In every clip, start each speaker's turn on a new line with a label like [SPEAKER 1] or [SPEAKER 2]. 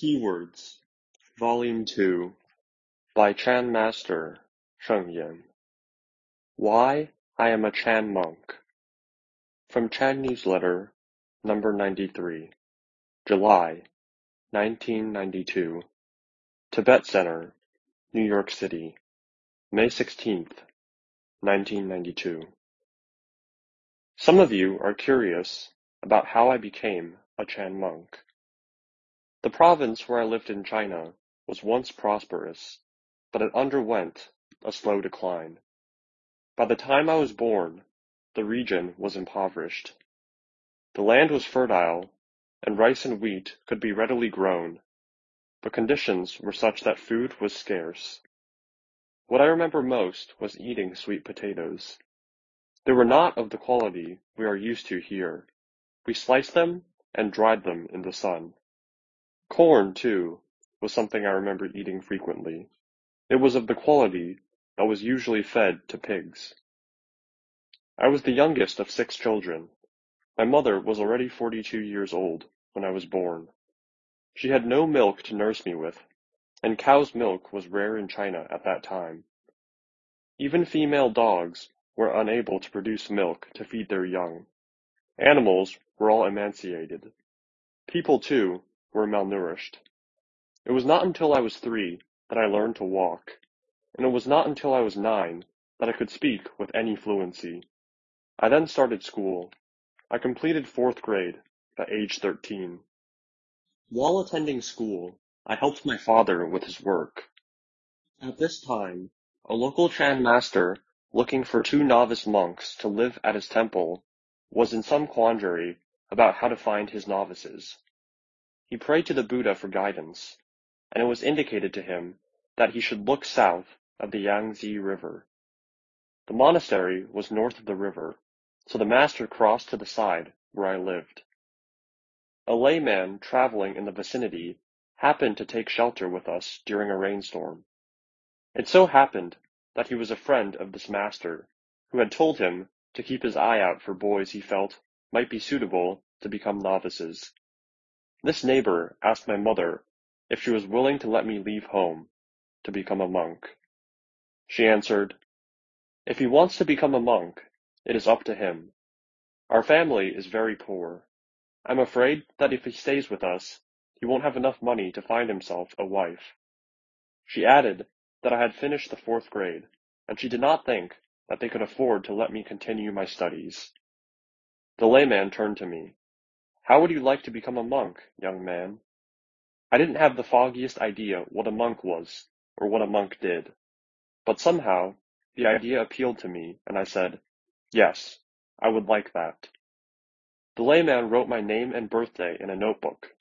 [SPEAKER 1] Keywords. Volume Two. By Chan Master Sheng Yen. Why I am a Chan monk. From Chan Newsletter Number 93 July 1992 Tibet Center, New York City. May 16th, 1992 Some of you are curious about how I became a Chan monk. The province where I lived in China was once prosperous, but it underwent a slow decline. By the time I was born, the region was impoverished. The land was fertile, and rice and wheat could be readily grown, but conditions were such that food was scarce. What I remember most was eating sweet potatoes. They were not of the quality we are used to here. We sliced them and dried them in the sun. Corn, too, was something I remember eating frequently. It was of the quality that was usually fed to pigs. I was the youngest of six children. My mother was already forty-two years old when I was born. She had no milk to nurse me with, and cow's milk was rare in China at that time. Even female dogs were unable to produce milk to feed their young. Animals were all emaciated. People, too, were malnourished. It was not until I was three that I learned to walk, and it was not until I was nine that I could speak with any fluency. I then started school. I completed fourth grade at age 13. While attending school, I helped my father with his work. At this time, a local Chan master looking for two novice monks to live at his temple was in some quandary about how to find his novices. He prayed to the Buddha for guidance, and it was indicated to him that he should look south of the Yangtze River. The monastery was north of the river, so the master crossed to the side where I lived. A layman traveling in the vicinity happened to take shelter with us during a rainstorm. It so happened that he was a friend of this master, who had told him to keep his eye out for boys he felt might be suitable to become novices. This neighbor asked my mother if she was willing to let me leave home to become a monk. She answered, If he wants to become a monk, it is up to him. Our family is very poor. I'm afraid that if he stays with us, he won't have enough money to find himself a wife. She added that I had finished the fourth grade, and she did not think that they could afford to let me continue my studies. The layman turned to me. How would you like to become a monk, young man? I didn't have the foggiest idea what a monk was, or what a monk did. But somehow, the idea appealed to me, and I said, Yes, I would like that. The layman wrote my name and birthday in a notebook.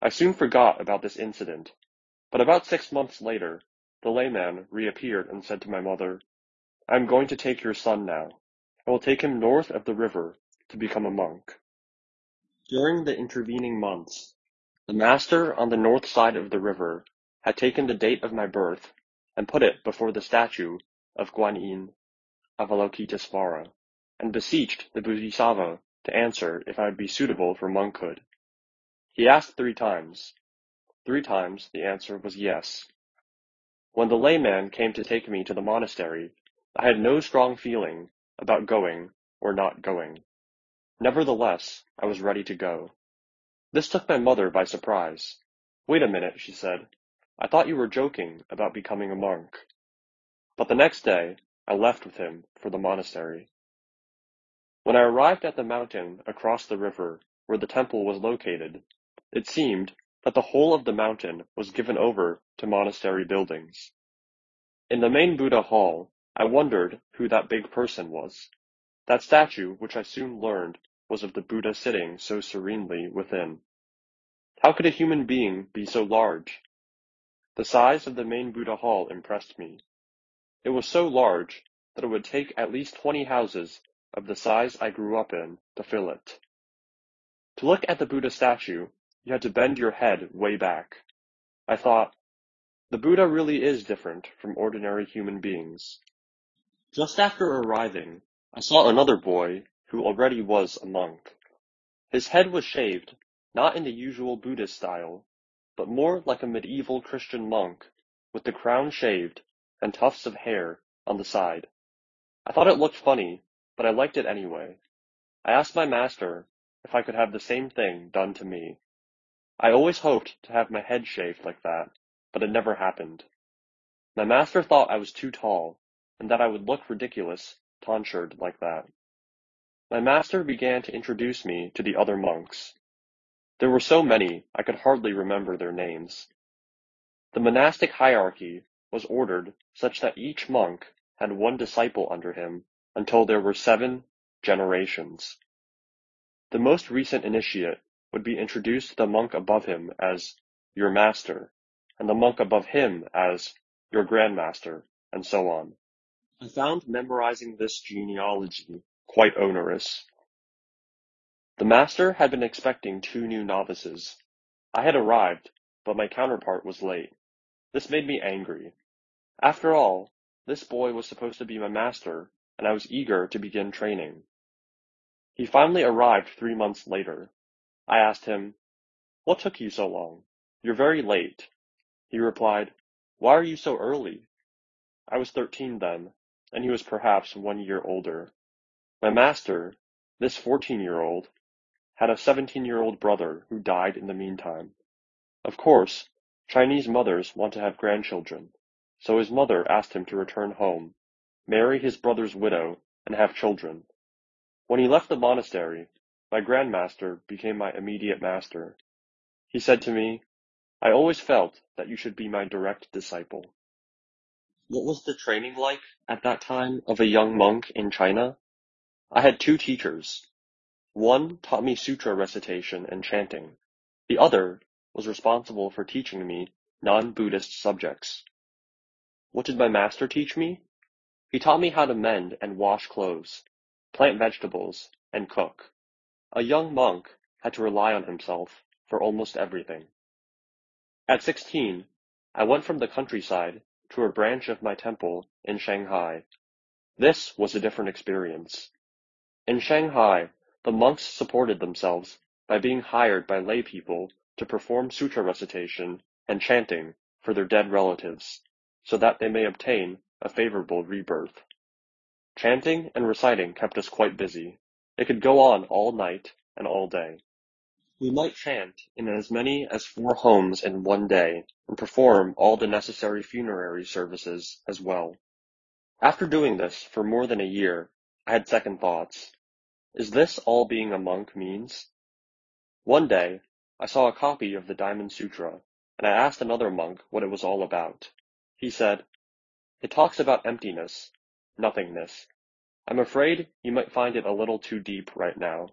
[SPEAKER 1] I soon forgot about this incident, but about six months later, the layman reappeared and said to my mother, I am going to take your son now. I will take him north of the river to become a monk. During the intervening months, the master on the north side of the river had taken the date of my birth and put it before the statue of Guanyin Avalokitesvara, and beseeched the Bodhisattva to answer if I would be suitable for monkhood. He asked three times. Three times the answer was yes. When the layman came to take me to the monastery, I had no strong feeling about going or not going. Nevertheless, I was ready to go. This took my mother by surprise. Wait a minute, she said. I thought you were joking about becoming a monk. But the next day, I left with him for the monastery. When I arrived at the mountain across the river where the temple was located, it seemed that the whole of the mountain was given over to monastery buildings. In the main Buddha hall, I wondered who that big person was. That statue, which I soon learned was of the Buddha sitting so serenely within. How could a human being be so large? The size of the main Buddha hall impressed me. It was so large that it would take at least twenty houses of the size I grew up in to fill it. To look at the Buddha statue, you had to bend your head way back. I thought, the Buddha really is different from ordinary human beings. Just after arriving, I saw another boy who already was a monk. His head was shaved, not in the usual Buddhist style, but more like a medieval Christian monk, with the crown shaved and tufts of hair on the side. I thought it looked funny, but I liked it anyway. I asked my master if I could have the same thing done to me. I always hoped to have my head shaved like that, but it never happened. My master thought I was too tall, and that I would look ridiculous tonsured like that. My master began to introduce me to the other monks. There were so many I could hardly remember their names. The monastic hierarchy was ordered such that each monk had one disciple under him until there were seven generations. The most recent initiate would be introduced to the monk above him as your master, and the monk above him as your grandmaster, and so on. I found memorizing this genealogy quite onerous. The master had been expecting two new novices. I had arrived, but my counterpart was late. This made me angry. After all, this boy was supposed to be my master, and I was eager to begin training. He finally arrived three months later. I asked him, What took you so long? You're very late. He replied, Why are you so early? I was thirteen then, and he was perhaps one year older. My master, this fourteen-year-old, had a seventeen-year-old brother who died in the meantime. Of course, Chinese mothers want to have grandchildren, so his mother asked him to return home, marry his brother's widow, and have children. When he left the monastery, my grandmaster became my immediate master. He said to me, I always felt that you should be my direct disciple. What was the training like at that time of a young monk in China? I had two teachers. One taught me sutra recitation and chanting. The other was responsible for teaching me non-Buddhist subjects. What did my master teach me? He taught me how to mend and wash clothes, plant vegetables, and cook. A young monk had to rely on himself for almost everything. At sixteen, I went from the countryside to a branch of my temple in Shanghai. This was a different experience. In Shanghai, the monks supported themselves by being hired by lay people to perform sutra recitation and chanting for their dead relatives, so that they may obtain a favorable rebirth. Chanting and reciting kept us quite busy. It could go on all night and all day. We might chant in as many as four homes in one day, and perform all the necessary funerary services as well. After doing this for more than a year, I had second thoughts. Is this all being a monk means? One day, I saw a copy of the Diamond Sutra, and I asked another monk what it was all about. He said, It talks about emptiness, nothingness. I'm afraid you might find it a little too deep right now.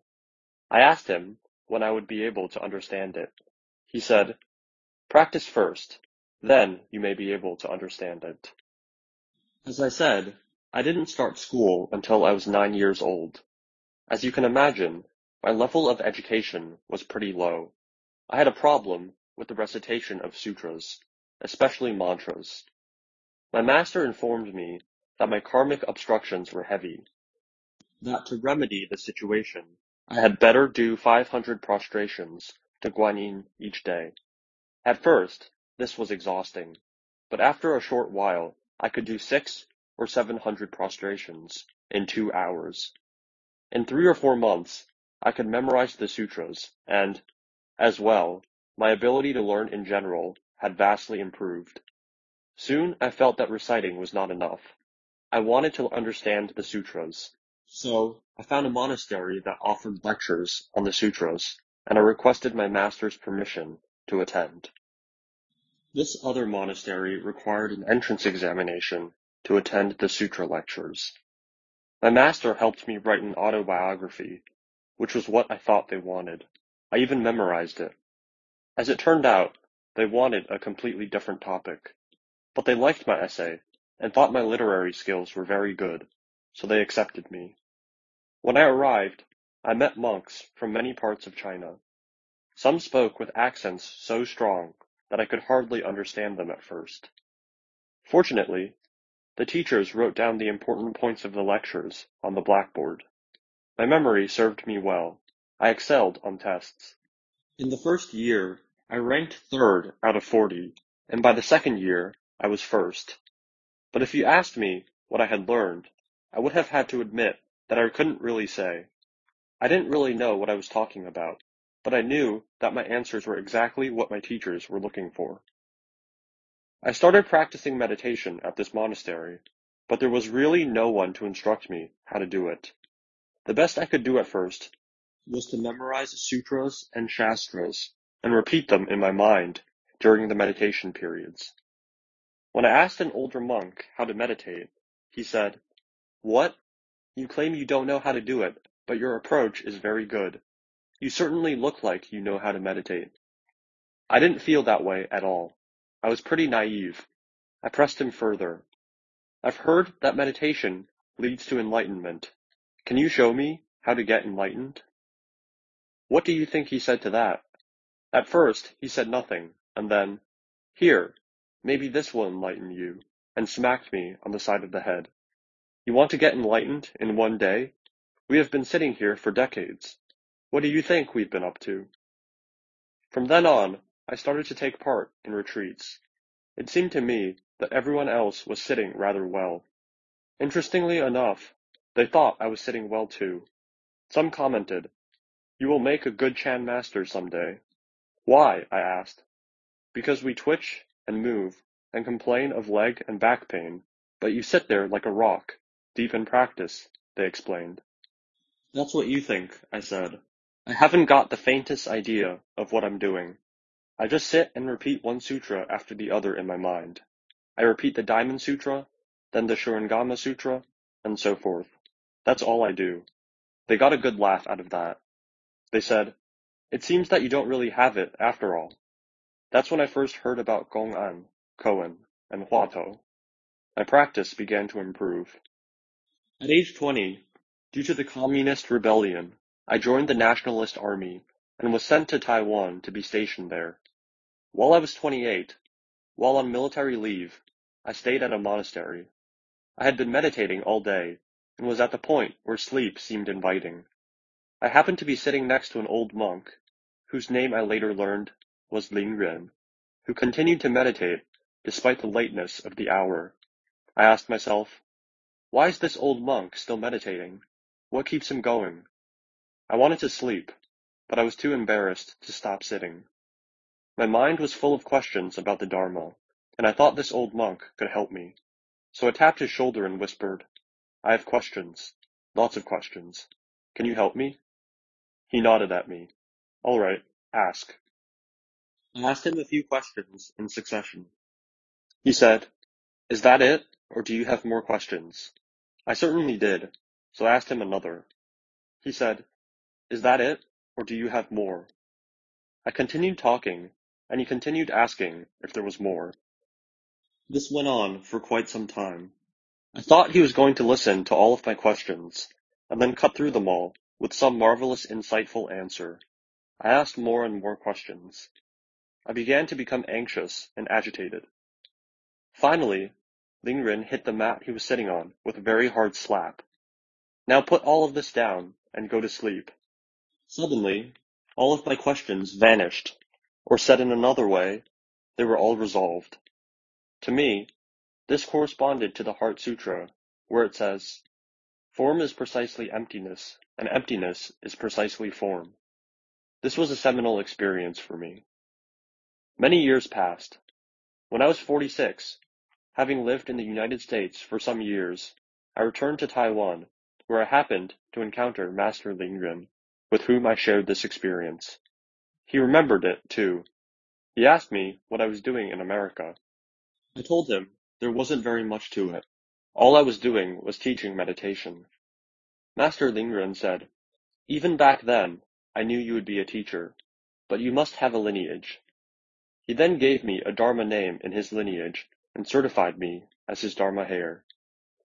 [SPEAKER 1] I asked him when I would be able to understand it. He said, Practice first, then you may be able to understand it. As I said, I didn't start school until I was nine years old. As you can imagine, my level of education was pretty low. I had a problem with the recitation of sutras, especially mantras. My master informed me that my karmic obstructions were heavy, that to remedy the situation, I had better do five hundred prostrations to Guanyin each day. At first, this was exhausting, but after a short while, I could do six or seven hundred prostrations in two hours. In three or four months, I could memorize the sutras, and, as well, my ability to learn in general had vastly improved. Soon I felt that reciting was not enough. I wanted to understand the sutras, so I found a monastery that offered lectures on the sutras, and I requested my master's permission to attend. This other monastery required an entrance examination to attend the sutra lectures. My master helped me write an autobiography, which was what I thought they wanted. I even memorized it. As it turned out, they wanted a completely different topic. But they liked my essay and thought my literary skills were very good, so they accepted me. When I arrived, I met monks from many parts of China. Some spoke with accents so strong that I could hardly understand them at first. Fortunately, the teachers wrote down the important points of the lectures on the blackboard. My memory served me well. I excelled on tests. In the first year, I ranked third out of 40, and by the second year, I was first. But if you asked me what I had learned, I would have had to admit that I couldn't really say. I didn't really know what I was talking about, but I knew that my answers were exactly what my teachers were looking for. I started practicing meditation at this monastery, but there was really no one to instruct me how to do it. The best I could do at first was to memorize sutras and shastras and repeat them in my mind during the meditation periods. When I asked an older monk how to meditate, he said, What? You claim you don't know how to do it, but your approach is very good. You certainly look like you know how to meditate. I didn't feel that way at all. I was pretty naive. I pressed him further. I've heard that meditation leads to enlightenment. Can you show me how to get enlightened? What do you think he said to that? At first, he said nothing, and then, Here, maybe this will enlighten you, and smacked me on the side of the head. You want to get enlightened in one day? We have been sitting here for decades. What do you think we've been up to? From then on, I started to take part in retreats. It seemed to me that everyone else was sitting rather well. Interestingly enough, they thought I was sitting well too. Some commented, You will make a good Chan master someday. Why? I asked. Because we twitch and move and complain of leg and back pain, but you sit there like a rock, deep in practice, they explained. That's what you think, I said. I haven't got the faintest idea of what I'm doing. I just sit and repeat one sutra after the other in my mind. I repeat the Diamond Sutra, then the Shurangama Sutra, and so forth. That's all I do. They got a good laugh out of that. They said, It seems that you don't really have it, after all. That's when I first heard about Gong An, Koan, and Huatou. My practice began to improve. At age 20, due to the Communist rebellion, I joined the Nationalist Army and was sent to Taiwan to be stationed there. While I was 28, while on military leave, I stayed at a monastery. I had been meditating all day and was at the point where sleep seemed inviting. I happened to be sitting next to an old monk, whose name I later learned was Ling Yuan, who continued to meditate despite the lateness of the hour. I asked myself, why is this old monk still meditating? What keeps him going? I wanted to sleep, but I was too embarrassed to stop sitting. My mind was full of questions about the Dharma, and I thought this old monk could help me. So I tapped his shoulder and whispered, I have questions. Lots of questions. Can you help me? He nodded at me. All right, ask. I asked him a few questions in succession. He said, Is that it, or do you have more questions? I certainly did, so I asked him another. He said, Is that it, or do you have more? I continued talking, and he continued asking if there was more. This went on for quite some time. I thought he was going to listen to all of my questions, and then cut through them all with some marvelous insightful answer. I asked more and more questions. I began to become anxious and agitated. Finally, Ling Yuan hit the mat he was sitting on with a very hard slap. Now put all of this down and go to sleep. Suddenly, all of my questions vanished or said in another way, they were all resolved. To me, this corresponded to the Heart Sutra, where it says, Form is precisely emptiness, and emptiness is precisely form. This was a seminal experience for me. Many years passed. When I was 46, having lived in the United States for some years, I returned to Taiwan, where I happened to encounter Master Ling Yuan, with whom I shared this experience. He remembered it, too. He asked me what I was doing in America. I told him there wasn't very much to it. All I was doing was teaching meditation. Master Ling Yuan said, Even back then, I knew you would be a teacher, but you must have a lineage. He then gave me a Dharma name in his lineage and certified me as his Dharma heir.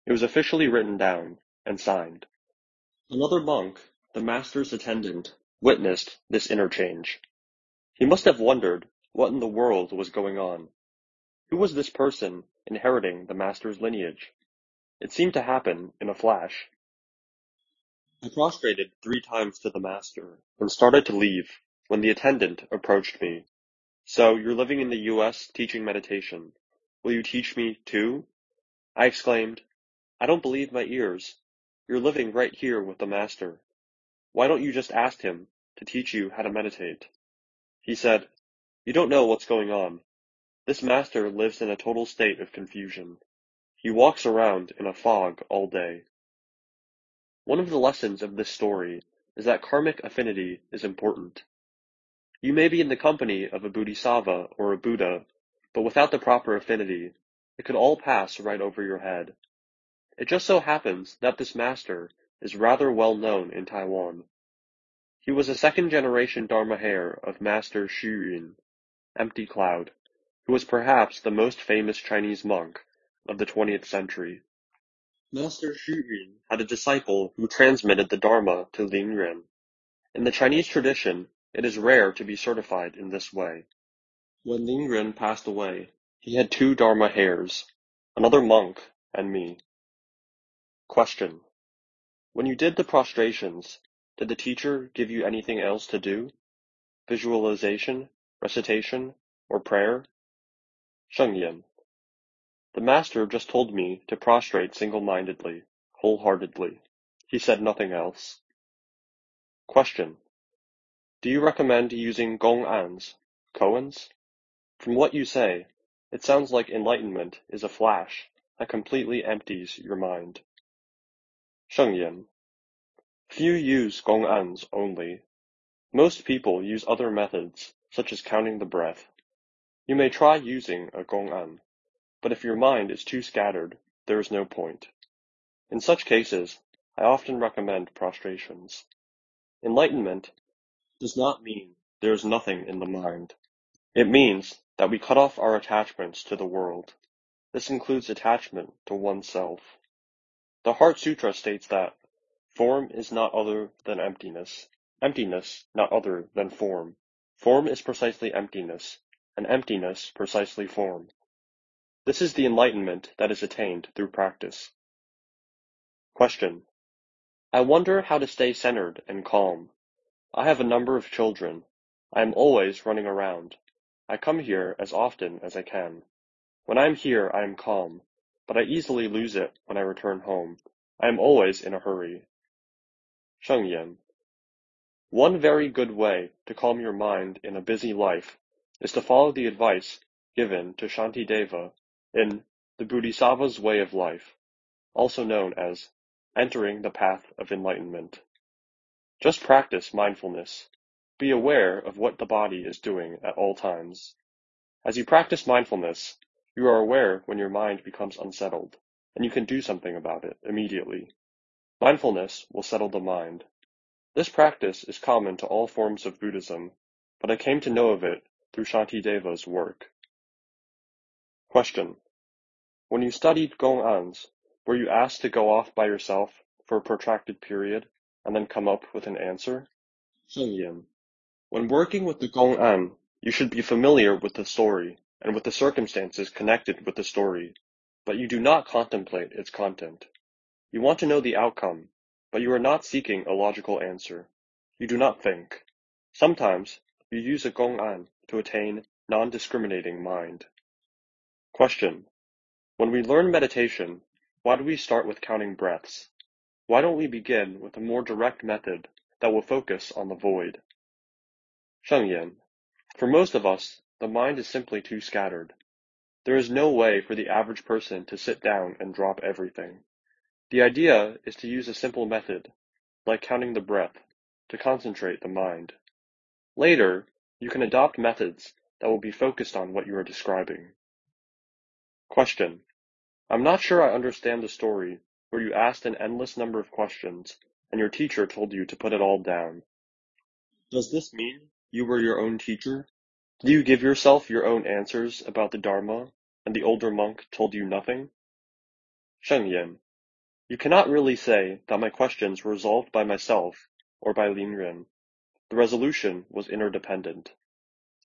[SPEAKER 1] It was officially written down and signed. Another monk, the master's attendant, witnessed this interchange. He must have wondered what in the world was going on. Who was this person inheriting the master's lineage? It seemed to happen in a flash. I prostrated three times to the master and started to leave when the attendant approached me. So, you're living in the US teaching meditation. Will you teach me, too? I exclaimed, I don't believe my ears. You're living right here with the Master. Why don't you just ask him to teach you how to meditate? He said, You don't know what's going on. This Master lives in a total state of confusion. He walks around in a fog all day. One of the lessons of this story is that karmic affinity is important. You may be in the company of a Bodhisattva or a Buddha, but without the proper affinity, it could all pass right over your head. It just so happens that this master is rather well known in Taiwan. He was a second generation Dharma heir of Master Xu Yun, Empty Cloud, who was perhaps the most famous Chinese monk of the 20th century. Master Xu Yun had a disciple who transmitted the Dharma to Ling Yuan. In the Chinese tradition, it is rare to be certified in this way. When Ling Yuan passed away, he had two Dharma heirs, another monk and me. Question. When you did the prostrations, did the teacher give you anything else to do? Visualization, recitation, or prayer? Sheng Yen. The master just told me to prostrate single-mindedly, wholeheartedly. He said nothing else. Question. Do you recommend using gong-ans, koans? From what you say, it sounds like enlightenment is a flash that completely empties your mind. Sheng Yen. Few use gong-ans only. Most people use other methods, such as counting the breath. You may try using a gong-an. But if your mind is too scattered, there is no point. In such cases, I often recommend prostrations. Enlightenment does not mean there is nothing in the mind. It means that we cut off our attachments to the world. This includes attachment to oneself. The Heart Sutra states that form is not other than emptiness, emptiness not other than form. Form is precisely emptiness, and emptiness precisely form. This is the enlightenment that is attained through practice. Question. I wonder how to stay centered and calm. I have a number of children. I am always running around. I come here as often as I can. When I am here I am calm, but I easily lose it when I return home. I am always in a hurry. Sheng Yen. One very good way to calm your mind in a busy life is to follow the advice given to Shantideva in The Bodhisattva's Way of Life, also known as Entering the Path of Enlightenment. Just practice mindfulness. Be aware of what the body is doing at all times. As you practice mindfulness, you are aware when your mind becomes unsettled, and you can do something about it immediately. Mindfulness will settle the mind. This practice is common to all forms of Buddhism, but I came to know of it through Shantideva's work. Question: When you studied Gong-ans, were you asked to go off by yourself for a protracted period and then come up with an answer? Sheng Yen: When working with the Gong-an, you should be familiar with the story and with the circumstances connected with the story, but you do not contemplate its content. You want to know the outcome, but you are not seeking a logical answer. You do not think. Sometimes you use a Gong-an to attain non-discriminating mind. Question: When we learn meditation, why do we start with counting breaths? Why don't we begin with a more direct method that will focus on the void? Sheng Yen: For most of us, the mind is simply too scattered. There is no way for the average person to sit down and drop everything. The idea is to use a simple method, like counting the breath, to concentrate the mind. Later, you can adopt methods that will be focused on what you are describing. Question: I'm not sure I understand the story where you asked an endless number of questions and your teacher told you to put it all down. Does this mean you were your own teacher? Did you give yourself your own answers about the Dharma and the older monk told you nothing? Sheng Yen: You cannot really say that my questions were resolved by myself or by Ling Yuan. The resolution was interdependent.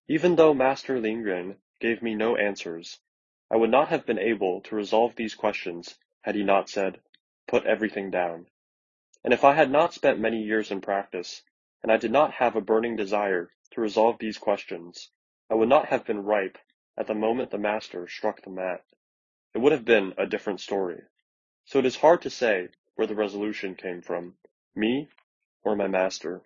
[SPEAKER 1] Even though Master Ling Yuan gave me no answers, I would not have been able to resolve these questions had he not said, "Put everything down." And if I had not spent many years in practice, and I did not have a burning desire to resolve these questions, I would not have been ripe at the moment the master struck the mat. It would have been a different story. So it is hard to say where the resolution came from, me or my master.